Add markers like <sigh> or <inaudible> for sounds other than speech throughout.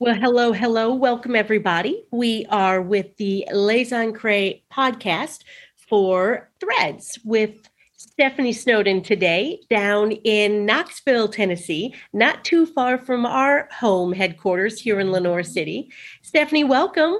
Well, hello, hello. Welcome, everybody. We are with the Les Ancre podcast for Threads with Stephanie Snowden today down in Knoxville, Tennessee, not too far from our home headquarters here in Lenoir City. Stephanie, welcome.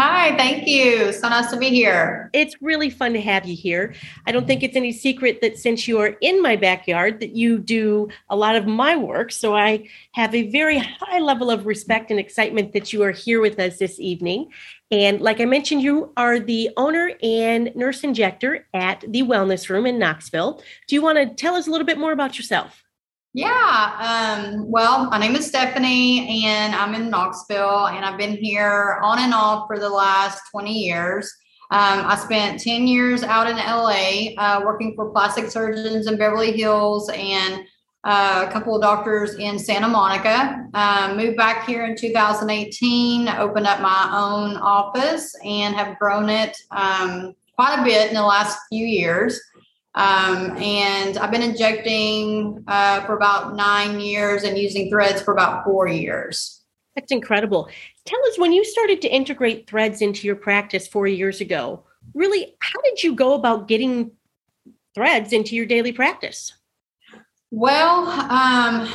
Hi, thank you. So nice to be here. It's really fun to have you here. I don't think it's any secret that since you are in my backyard that you do a lot of my work, so I have a very high level of respect and excitement that you are here with us this evening. And like I mentioned, you are the owner and nurse injector at the Wellness Room in Knoxville. Do you want to tell us a little bit more about yourself? Yeah. Um, well, my name is Stephanie, and I'm in Knoxville, and I've been here on and off for the last 20 years. Um, I spent 10 years out in LA uh, working for plastic surgeons in Beverly Hills and uh, a couple of doctors in Santa Monica. Um, moved back here in 2018, opened up my own office, and have grown it um, quite a bit in the last few years. Um, and I've been injecting uh, for about nine years and using threads for about four years. That's incredible. Tell us when you started to integrate threads into your practice four years ago, really, how did you go about getting threads into your daily practice? Well, um,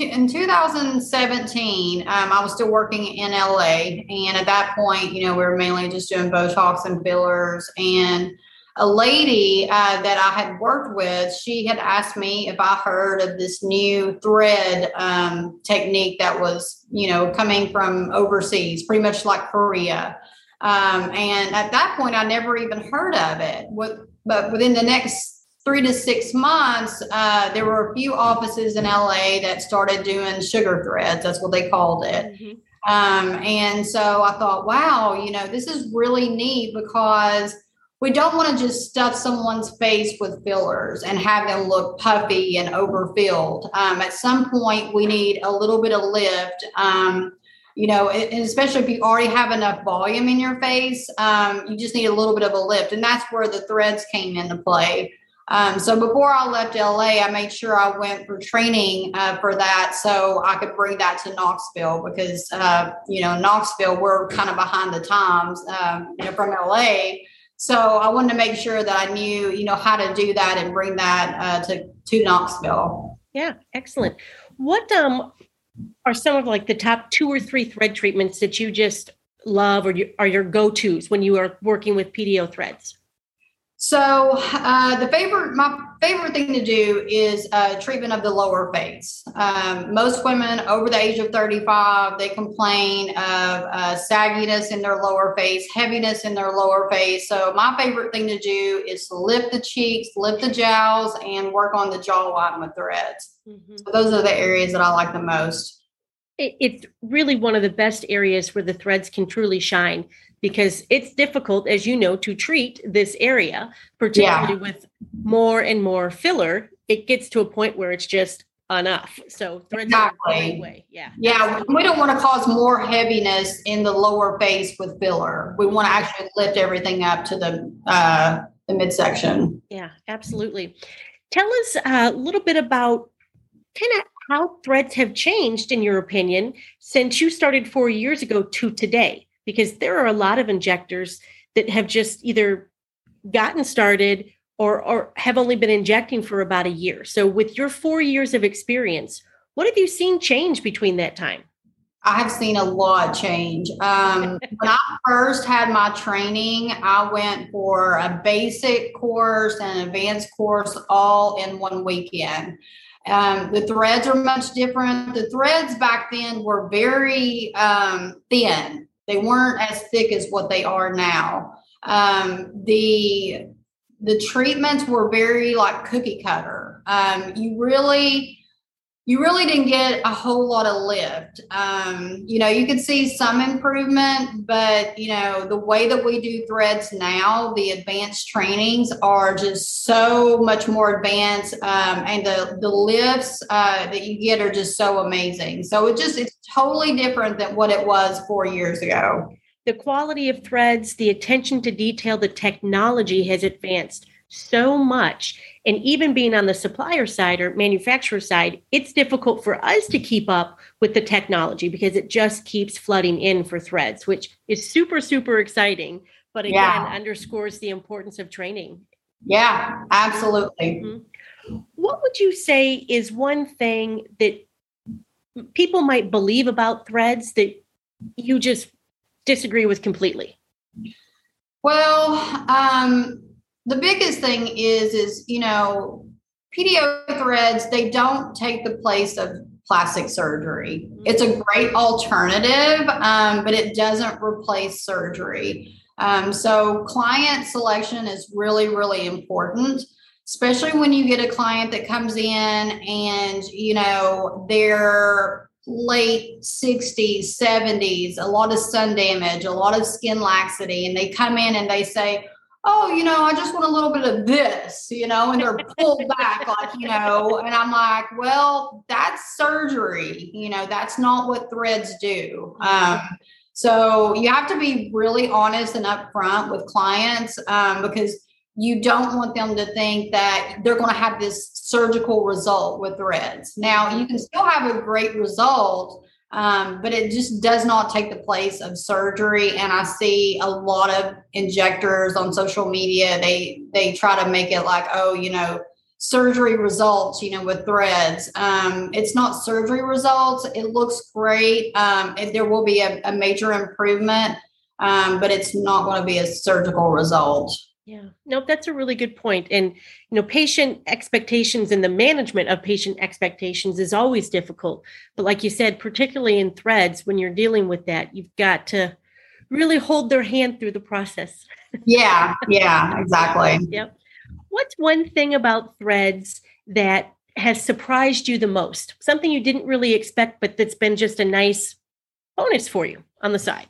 in 2017, um, I was still working in LA. And at that point, you know, we were mainly just doing Botox and fillers. And a lady uh, that I had worked with, she had asked me if I heard of this new thread um, technique that was, you know, coming from overseas, pretty much like Korea. Um, and at that point, I never even heard of it. but within the next three to six months, uh, there were a few offices in LA that started doing sugar threads. That's what they called it. Mm-hmm. Um, and so I thought, wow, you know, this is really neat because we don't want to just stuff someone's face with fillers and have them look puffy and overfilled. Um, at some point, we need a little bit of lift. Um, you know, especially if you already have enough volume in your face, um, you just need a little bit of a lift. And that's where the threads came into play. Um, so before I left LA, I made sure I went for training uh, for that so I could bring that to Knoxville because, uh, you know, Knoxville, we're kind of behind the times, um, you know, from LA. So I wanted to make sure that I knew, you know, how to do that and bring that uh, to to Knoxville. Yeah, excellent. What um are some of like the top two or three thread treatments that you just love or you, are your go tos when you are working with PDO threads? So uh, the favorite, my favorite thing to do is uh, treatment of the lower face. Um, most women over the age of 35, they complain of uh, sagginess in their lower face, heaviness in their lower face. So my favorite thing to do is lift the cheeks, lift the jowls, and work on the jawline with threads. Mm-hmm. So those are the areas that I like the most. It's really one of the best areas where the threads can truly shine because it's difficult, as you know, to treat this area, particularly yeah. with more and more filler. It gets to a point where it's just enough. So exactly. way. Yeah. Yeah. We don't want to cause more heaviness in the lower face with filler. We want to actually lift everything up to the uh, the midsection. Yeah, absolutely. Tell us a little bit about kind of how threads have changed, in your opinion, since you started four years ago to today because there are a lot of injectors that have just either gotten started or, or have only been injecting for about a year. So, with your four years of experience, what have you seen change between that time? I have seen a lot change. Um, <laughs> when I first had my training, I went for a basic course and an advanced course all in one weekend. Um, the threads are much different. The threads back then were very um, thin. They weren't as thick as what they are now. Um, the the treatments were very like cookie cutter. Um, you really you really didn't get a whole lot of lift. Um, you know, you could see some improvement, but you know, the way that we do threads now, the advanced trainings are just so much more advanced, um, and the the lifts uh, that you get are just so amazing. So it just it's totally different than what it was four years ago. The quality of threads, the attention to detail, the technology has advanced so much And even being on the supplier side or manufacturer side, it's difficult for us to keep up with the technology because it just keeps flooding in for threads, which is super, super exciting. But again, yeah. underscores the importance of training. Yeah, absolutely. Mm-hmm. What would you say is one thing that people might believe about threads that you just disagree with completely? Well, um, the biggest thing is is you know PDO threads they don't take the place of plastic surgery. It's a great alternative, um, but it doesn't replace surgery. Um, so client selection is really really important especially when you get a client that comes in and you know they're late 60s 70s a lot of sun damage a lot of skin laxity and they come in and they say oh you know i just want a little bit of this you know and they're pulled <laughs> back like you know and i'm like well that's surgery you know that's not what threads do um, so you have to be really honest and upfront with clients um, because you don't want them to think that they're going to have this surgical result with threads. Now, you can still have a great result, um, but it just does not take the place of surgery. And I see a lot of injectors on social media. They they try to make it like, oh, you know, surgery results, you know, with threads. Um, it's not surgery results. It looks great. Um, there will be a, a major improvement, um, but it's not going to be a surgical result. Yeah, no, that's a really good point. And, you know, patient expectations and the management of patient expectations is always difficult. But like you said, particularly in threads, when you're dealing with that, you've got to really hold their hand through the process. Yeah, yeah, exactly. yep. What's one thing about threads that has surprised you the most? Something you didn't really expect, but that's been just a nice bonus for you on the side?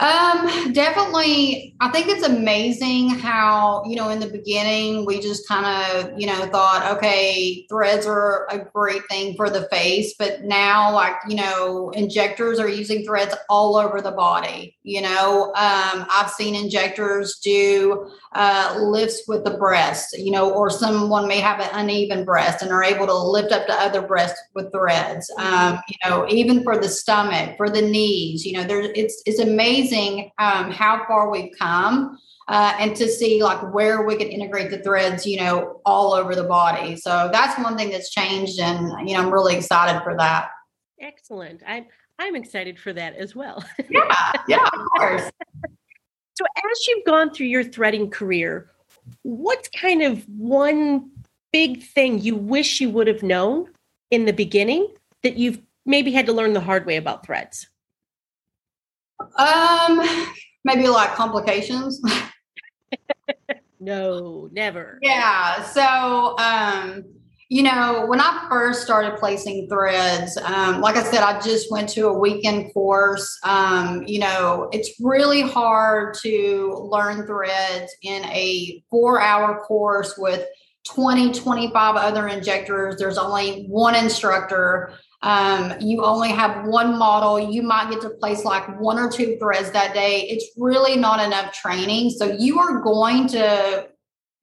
Um, definitely. I think it's amazing how, you know, in the beginning, we just kind of, you know, thought, okay, threads are a great thing for the face. But now, like, you know, injectors are using threads all over the body. You know, um, I've seen injectors do uh, lifts with the breast, you know, or someone may have an uneven breast and are able to lift up the other breast with threads. Um, you know, even for the stomach, for the knees, you know, there it's it's amazing um, how far we've come. Uh, and to see like where we can integrate the threads, you know, all over the body. So that's one thing that's changed, and you know, I'm really excited for that. Excellent. I'm I'm excited for that as well. <laughs> yeah, yeah, of course. So, as you've gone through your threading career, what's kind of one big thing you wish you would have known in the beginning that you've maybe had to learn the hard way about threads? Um, maybe like complications. <laughs> no, never. Yeah. So, um, you know, when I first started placing threads, um, like I said, I just went to a weekend course. Um, you know, it's really hard to learn threads in a four hour course with 20, 25 other injectors. There's only one instructor. Um, you only have one model. You might get to place like one or two threads that day. It's really not enough training. So you are going to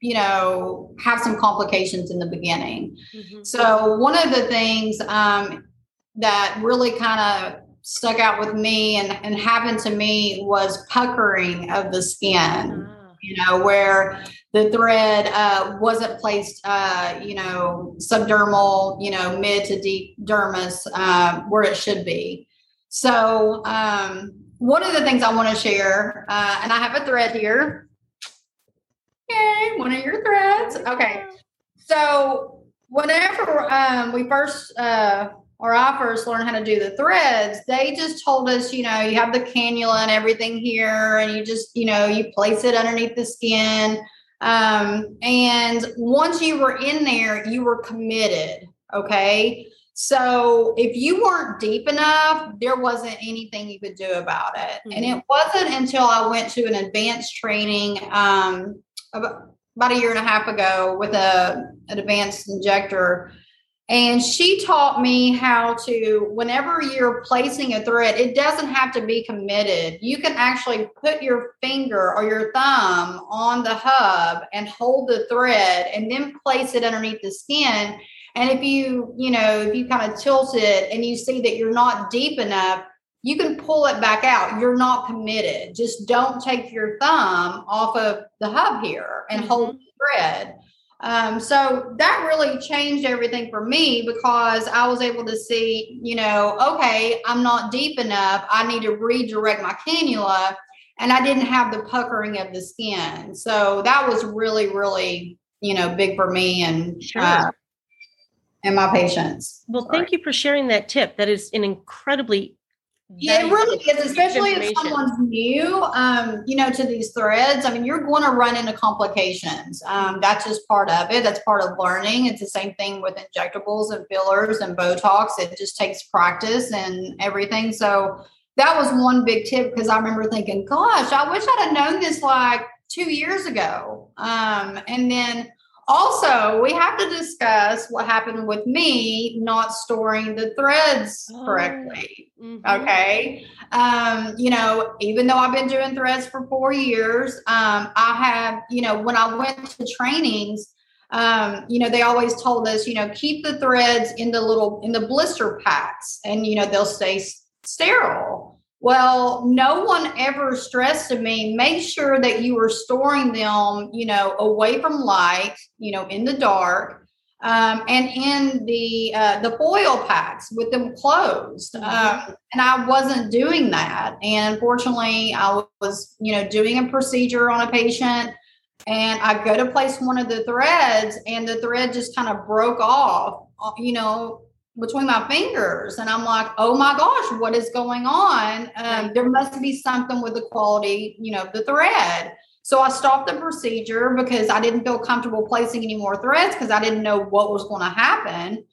you know, have some complications in the beginning. Mm-hmm. So one of the things um, that really kind of stuck out with me and, and happened to me was puckering of the skin. Ah. You know, where the thread uh, wasn't placed, uh, you know, subdermal, you know, mid to deep dermis, uh, where it should be. So, um, one of the things I want to share, uh, and I have a thread here Yay, one of your threads. Okay. So whenever um, we first uh, or I first learned how to do the threads, they just told us, you know, you have the cannula and everything here, and you just, you know, you place it underneath the skin. Um, and once you were in there, you were committed. Okay. So if you weren't deep enough, there wasn't anything you could do about it. Mm-hmm. And it wasn't until I went to an advanced training um, about, about a year and a half ago with a an advanced injector And she taught me how to, whenever you're placing a thread, it doesn't have to be committed. You can actually put your finger or your thumb on the hub and hold the thread and then place it underneath the skin. And if you, you know, if you kind of tilt it and you see that you're not deep enough, you can pull it back out. You're not committed. Just don't take your thumb off of the hub here and mm-hmm. hold the thread. Um, so that really changed everything for me because I was able to see, you know, okay, I'm not deep enough. I need to redirect my cannula. And I didn't have the puckering of the skin. So that was really, really, you know, big for me and sure. uh, and my patients. Well, Sorry. thank you for sharing that tip. That is an incredibly yeah, it really is, especially if someone's new, um, you know, to these threads. I mean, you're going to run into complications. Um, that's just part of it. That's part of learning. It's the same thing with injectables and fillers and Botox. It just takes practice and everything. So that was one big tip because I remember thinking, gosh, I wish I'd have known this like two years ago. Um, and then also, we have to discuss what happened with me not storing the threads oh, correctly. Mm-hmm. Okay. Um, you know, even though I've been doing threads for four years, um, I have, you know, when I went to trainings, um, you know, they always told us, you know, keep the threads in the little in the blister packs and you know they'll stay sterile. Well, no one ever stressed to me, make sure that you are storing them, you know, away from light, you know, in the dark, um, and in the uh, the foil packs with them closed. Mm-hmm. Um, and I wasn't doing that. And unfortunately, I was, you know, doing a procedure on a patient, and I go to place one of the threads, and the thread just kind of broke off, uh, you know, between my fingers. And i'm like oh my gosh what is going on? Um, there must be something with the quality you know the thread. So i stopped the procedure because i didn't feel comfortable placing any more threads because i didn't know what was going to happen.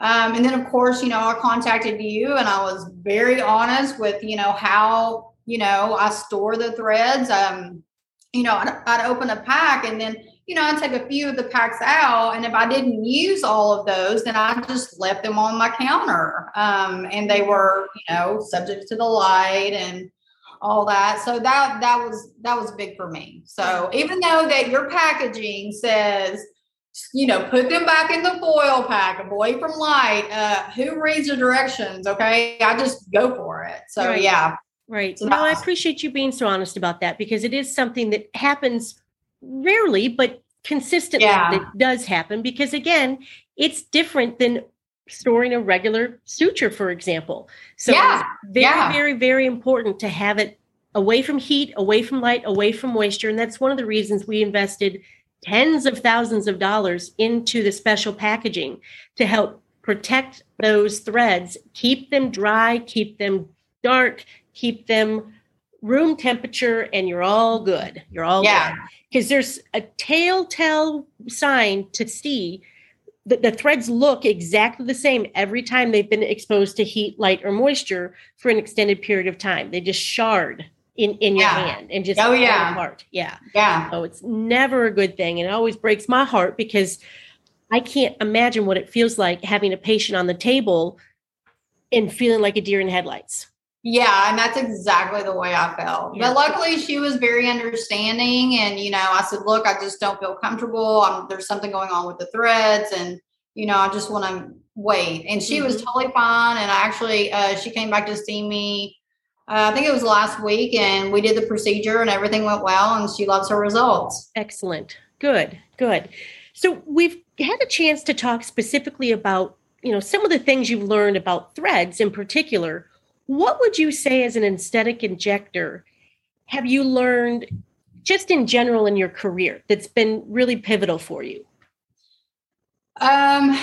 Um, and then of course you know i contacted you and i was very honest with you know how you know i store the threads. Um, you know I'd, I'd open a pack and then you know, I take a few of the packs out, and if I didn't use all of those, then I just left them on my counter. Um, and they were, you know, subject to the light and all that. So that that was that was big for me. So even though that your packaging says, you know, put them back in the foil pack, away from light. Uh, who reads the directions? Okay, I just go for it. So right. yeah. Right. So no, I appreciate you being so honest about that because it is something that happens rarely, but consistently yeah. it does happen because again, it's different than storing a regular suture, for example. So yeah. very, yeah. very, very important to have it away from heat, away from light, away from moisture. And that's one of the reasons we invested tens of thousands of dollars into the special packaging to help protect those threads, keep them dry, keep them dark, keep them room temperature, and you're all good. You're all yeah. good because there's a telltale sign to see that the threads look exactly the same every time they've been exposed to heat, light, or moisture for an extended period of time. They just shard in, in your yeah. hand and just oh yeah apart. Yeah. Yeah. So it's never a good thing. And it always breaks my heart because I can't imagine what it feels like having a patient on the table and feeling like a deer in headlights. Yeah, and that's exactly the way I felt. Yeah. But luckily, she was very understanding. And, you know, I said, look, I just don't feel comfortable. I'm, there's something going on with the threads. And, you know, I just want to wait. And she mm-hmm. was totally fine. And I actually, uh, she came back to see me, uh, I think it was last week, and we did the procedure and everything went well. And she loves her results. Excellent. Good, good. So we've had a chance to talk specifically about, you know, some of the things you've learned about threads in particular what would you say as an aesthetic injector have you learned just in general in your career that's been really pivotal for you? Um,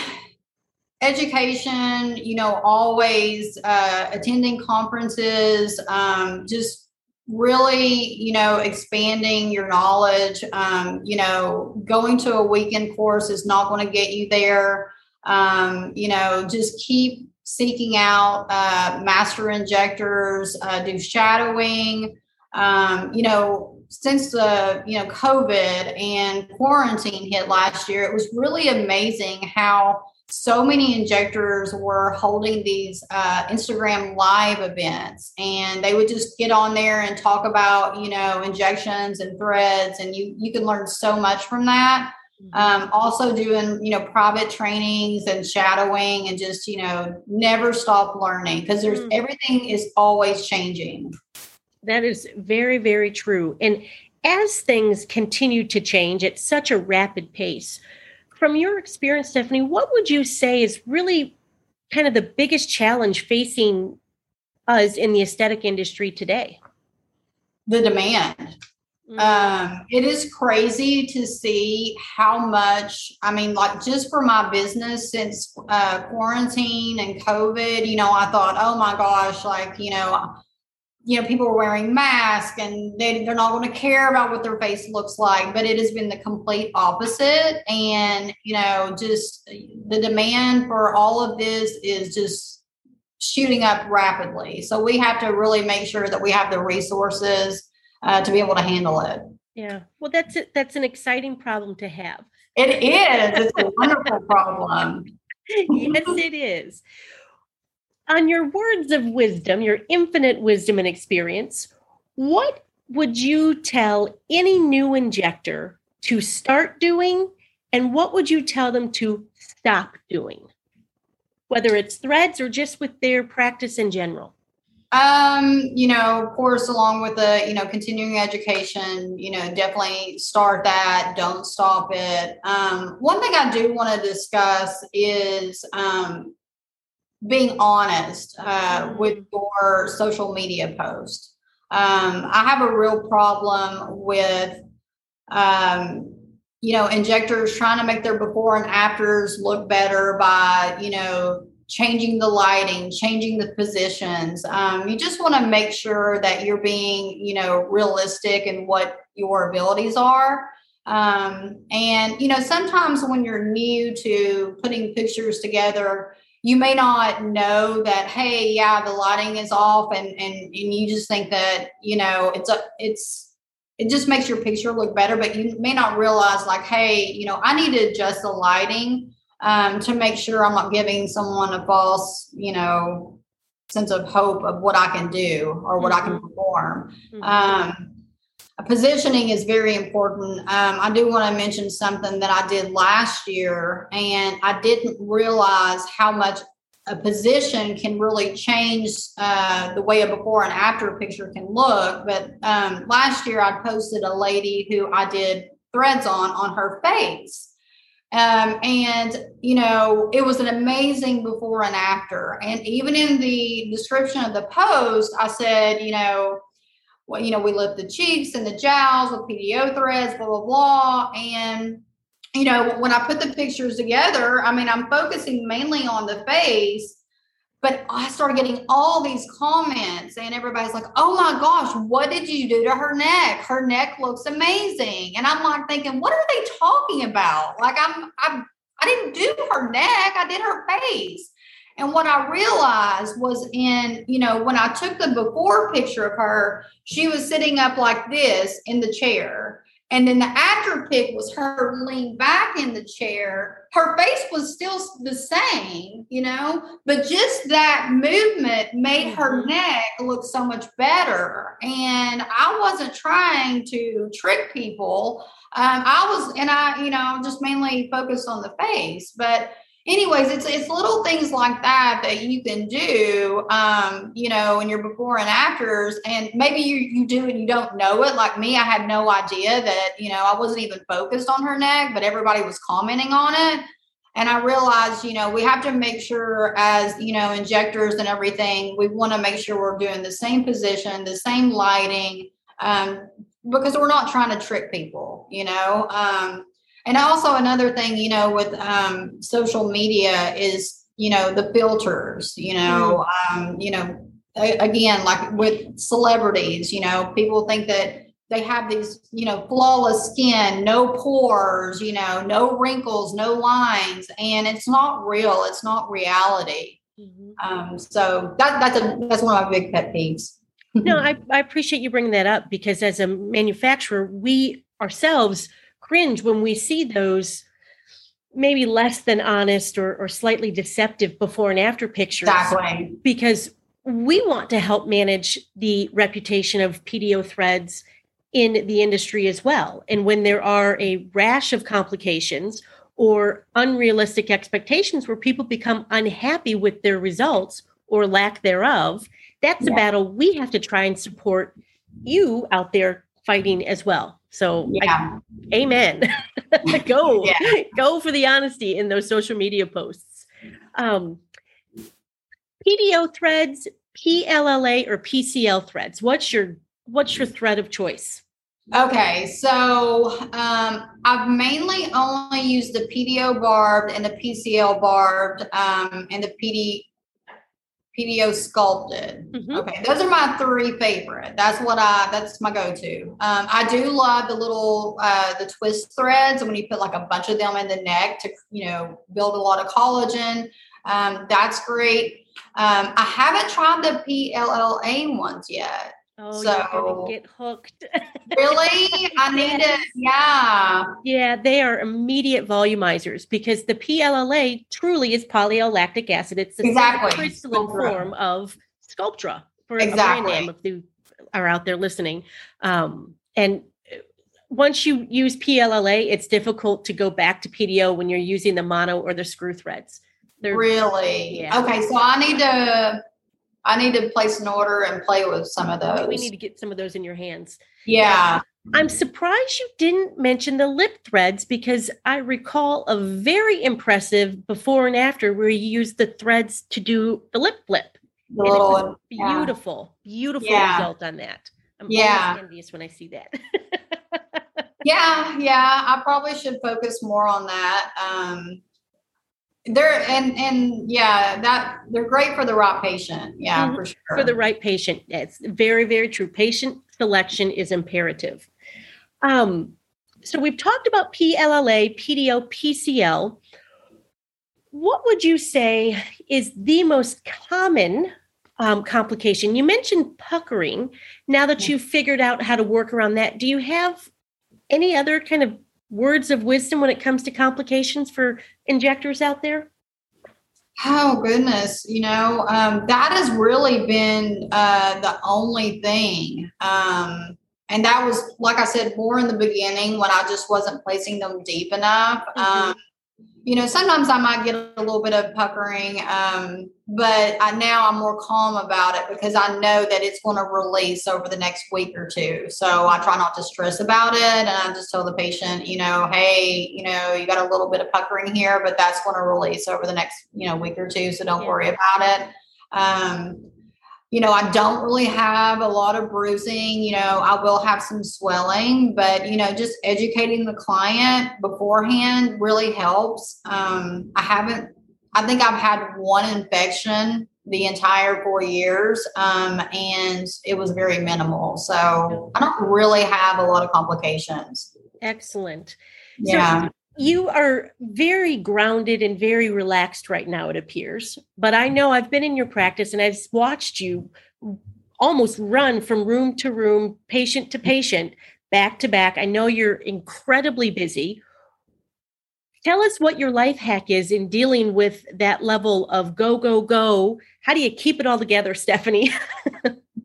education, you know, always uh, attending conferences, um, just really, you know, expanding your knowledge. Um, you know, going to a weekend course is not going to get you there. Um, you know, just keep seeking out uh, master injectors, uh, do shadowing. Um, you know, since the you know COVID and quarantine hit last year, it was really amazing how so many injectors were holding these uh, Instagram live events, and they would just get on there and talk about, you know, injections and threads, and you you can learn so much from that. Mm-hmm. Um, also doing, you know, private trainings and shadowing, and just you know, never stop learning because there's mm. everything is always changing. That is very very true, and as things continue to change at such a rapid pace from your experience, Stephanie, what would you say is really kind of the biggest challenge facing us in the aesthetic industry today? The demand. Mm. Um, it is crazy to see how much, I mean, like just for my business since uh, quarantine and COVID, you know, I thought, oh my gosh, like, you know, you know, people are wearing masks and they, they're not going to care about what their face looks like, but it has been the complete opposite. And, you know, just the demand for all of this is just shooting up rapidly. So we have to really make sure that we have the resources uh, to be able to handle it. Yeah. Well, that's it. That's an exciting problem to have. It is. It's a wonderful problem. yes, it is on your words of wisdom, your infinite wisdom and experience, what would you tell any new injector to start doing? And what would you tell them to stop doing? Whether it's threads or just with their practice in general. Um, you know, of course, along with the, you know, continuing education, you know, definitely start that, don't stop it. Um, one thing I do want to discuss is um, being honest uh, with mm. your social media post. Um, I have a real problem with, um, you know, injectors trying to make their before and afters look better by, you know, changing the lighting, changing the positions. Um, you just want to make sure that you're being, you know, realistic in what your abilities are. Um, and, you know, sometimes when you're new to putting pictures together, you may not know that hey yeah the lighting is off and and and you just think that you know it's a it's it just makes your picture look better but you may not realize like hey you know i need to adjust the lighting um, to make sure i'm not giving someone a false you know sense of hope of what i can do or what mm-hmm. i can mm-hmm. perform mm-hmm. um, positioning is very important. Um, I do want to mention something that I did last year, and I didn't realize how much a position can really change uh, the way a before and after picture can look. But um, last year, I posted a lady who I did threads on on her face. Um, and you know it was an amazing before and after and even in the description of the post i said you know well, you know, we lift the cheeks and the jowls with PDO threads, blah, blah, blah. And, you know, when I put the pictures together, I mean, I'm focusing mainly on the face, but I started getting all these comments and everybody's like, oh my gosh, what did you do to her neck? Her neck looks amazing. And I'm like thinking, what are they talking about? Like I'm, I'm, I didn't do her neck. I did her face. And what I realized was in, you know, when I took the before picture of her, she was sitting up like this in the chair. And then the after pic was her leaned back in the chair. Her face was still the same, you know, but just that movement made her mm-hmm. neck look so much better. And I wasn't trying to trick people. Um, I was, and I, you know, just mainly focused on the face. But anyways, it's it's little things like that that you can do, um, you know, in your before and afters, and maybe you you do and you don't know it. Like me, I had no idea that you know I wasn't even focused on her neck, but everybody was commenting on it. And I realized, you know, we have to make sure as, you know, injectors and everything, we want to make sure we're doing the same position, the same lighting, um, because we're not trying to trick people, you know. Um, and also another thing, you know, with um, social media is, you know, the filters, you know, mm-hmm. um, you know, again, like with celebrities, you know, people think that they have these, you know, flawless skin, no pores, you know, no wrinkles, no lines, and it's not real. It's not reality. Mm-hmm. Um, so that, that's a that's one of my big pet peeves. no, <laughs> I, I appreciate you bringing that up because as a manufacturer, we ourselves cringe when we see those maybe less than honest or, or slightly deceptive before and after pictures. Exactly. Because we want to help manage the reputation of PDO threads in the industry as well. And when there are a rash of complications or unrealistic expectations where people become unhappy with their results or lack thereof, that's yeah. a battle we have to try and support you out there fighting as well. So, yeah. I, amen. <laughs> go, yeah. go for the honesty in those social media posts. Um, PDO threads, PLLA or PCL threads. What's your what's your thread of choice? Okay, so um, I've mainly only used the PDO barbed and the PCL barbed um, and the PD PDO sculpted. Mm-hmm. Okay, those are my three favorite. That's what I. That's my go-to. Um, I do love the little uh, the twist threads when you put like a bunch of them in the neck to you know build a lot of collagen. Um, that's great. Um, I haven't tried the PLLA ones yet. Oh, so, you're gonna get hooked. <laughs> really? I need it. Yeah. Yeah, they are immediate volumizers because the PLLA truly is poly-L-lactic acid. It's the exactly. crystalline Sculptra. form of Sculptra for exactly. a brand name if you are out there listening. Um, and uh, once you use PLLA, it's difficult to go back to PDO when you're using the mono or the screw threads. They're, really? Yeah. Okay, so I need to I need to place an order and play with some of those. We need to get some of those in your hands. Yeah. I'm surprised you didn't mention the lip threads because I recall a very impressive before and after where you used the threads to do the lip flip. The little beautiful, yeah. beautiful yeah. result on that. I'm yeah. envious when I see that. <laughs> yeah, yeah. I probably should focus more on that. Um, they're and and yeah that they're great for the right patient. Yeah mm-hmm. for sure. For the right patient. It's very very true. Patient selection is imperative. Um so we've talked about plla pdo pcl what would you say is the most common um, complication? You mentioned puckering. Now that you've figured out how to work around that do you have any other kind of words of wisdom when it comes to complications for injectors out there? Oh goodness, you know um, that has really been uh, the only thing, um, and that was like I said more in the beginning when I just wasn't placing them deep enough. Mm-hmm. Um, you know, sometimes I might get a little bit of puckering, um, but I, now I'm more calm about it because I know that it's going to release over the next week or two. So I try not to stress about it. And I just tell the patient, you know, hey, you know, you got a little bit of puckering here, but that's going to release over the next, you know, week or two. So don't yeah. worry about it. Um, you know, I don't really have a lot of bruising. You know, I will have some swelling, but, you know, just educating the client beforehand really helps. Um, I haven't, I think I've had one infection the entire four years, um, and it was very minimal. So I don't really have a lot of complications. Excellent. Yeah. So you are very grounded and very relaxed right now, it appears. But I know I've been in your practice and I've watched you almost run from room to room, patient to patient, back to back. I know you're incredibly busy. Tell us what your life hack is in dealing with that level of go, go, go. How do you keep it all together, <laughs> Stephanie?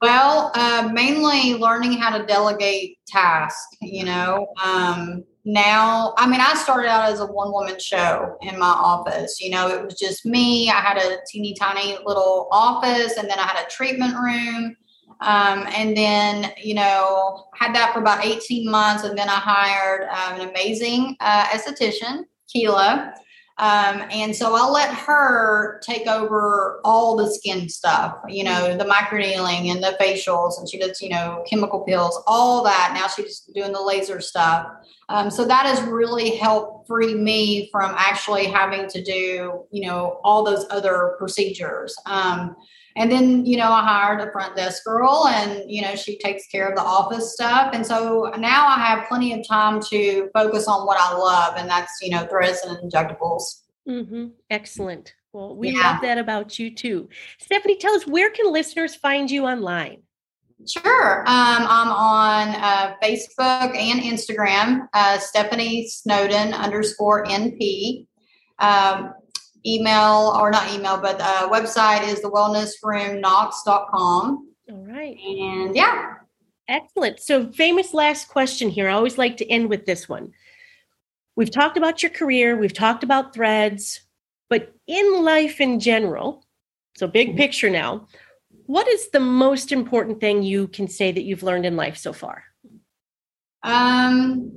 well, uh, mainly learning how to delegate tasks, you know. Um, now i mean i started out as a one woman show in my office. You know it was just me. I had a teeny tiny little office and then i had a treatment room. Um, and then you know had that for about 18 months and then i hired um, an amazing uh, esthetician keela um, and so I'll let her take over all the skin stuff, you know, the microneedling and the facials, and she does, you know, chemical peels, all that. Now she's doing the laser stuff. Um, so that has really helped free me from actually having to do, you know, all those other procedures. Um, and then, you know, I hired a front desk girl and, you know, she takes care of the office stuff. And so now I have plenty of time to focus on what I love, and that's, you know, threads and injectables. Mm-hmm. Excellent. Well, we yeah. love that about you too. Stephanie, tell us where can listeners find you online? Sure. Um, I'm on uh, Facebook and Instagram, uh, Stephanie Snowden underscore NP. Um, email or not email, but uh, website is the wellnessroomknox.com. All right. And yeah. Excellent. So, famous last question here. I always like to end with this one. We've talked about your career, we've talked about threads, but in life in general, so big picture now, what is the most important thing you can say that you've learned in life so far? Um,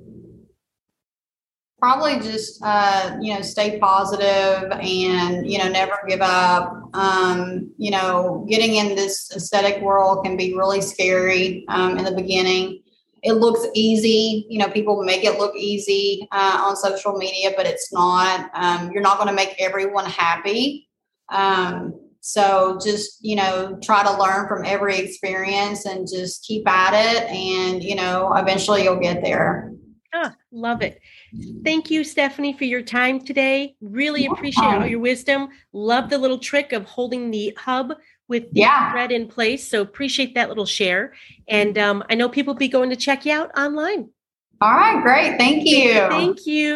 probably just uh, you know stay positive and you know never give up. Um, you know, getting in this aesthetic world can be really scary um, in the beginning. It looks easy, you know. People make it look easy uh, on social media, but it's not. Um, you're not going to make everyone happy. Um, so just, you know, try to learn from every experience and just keep at it. And, you know, eventually you'll get there. Ah, love it. Thank you, Stephanie, for your time today. Really appreciate all your wisdom. Love the little trick of holding the hub with the Yeah. thread in place. So appreciate that little share. And um, I know people will be going to check you out online. All right, great. Thank you. Thank you.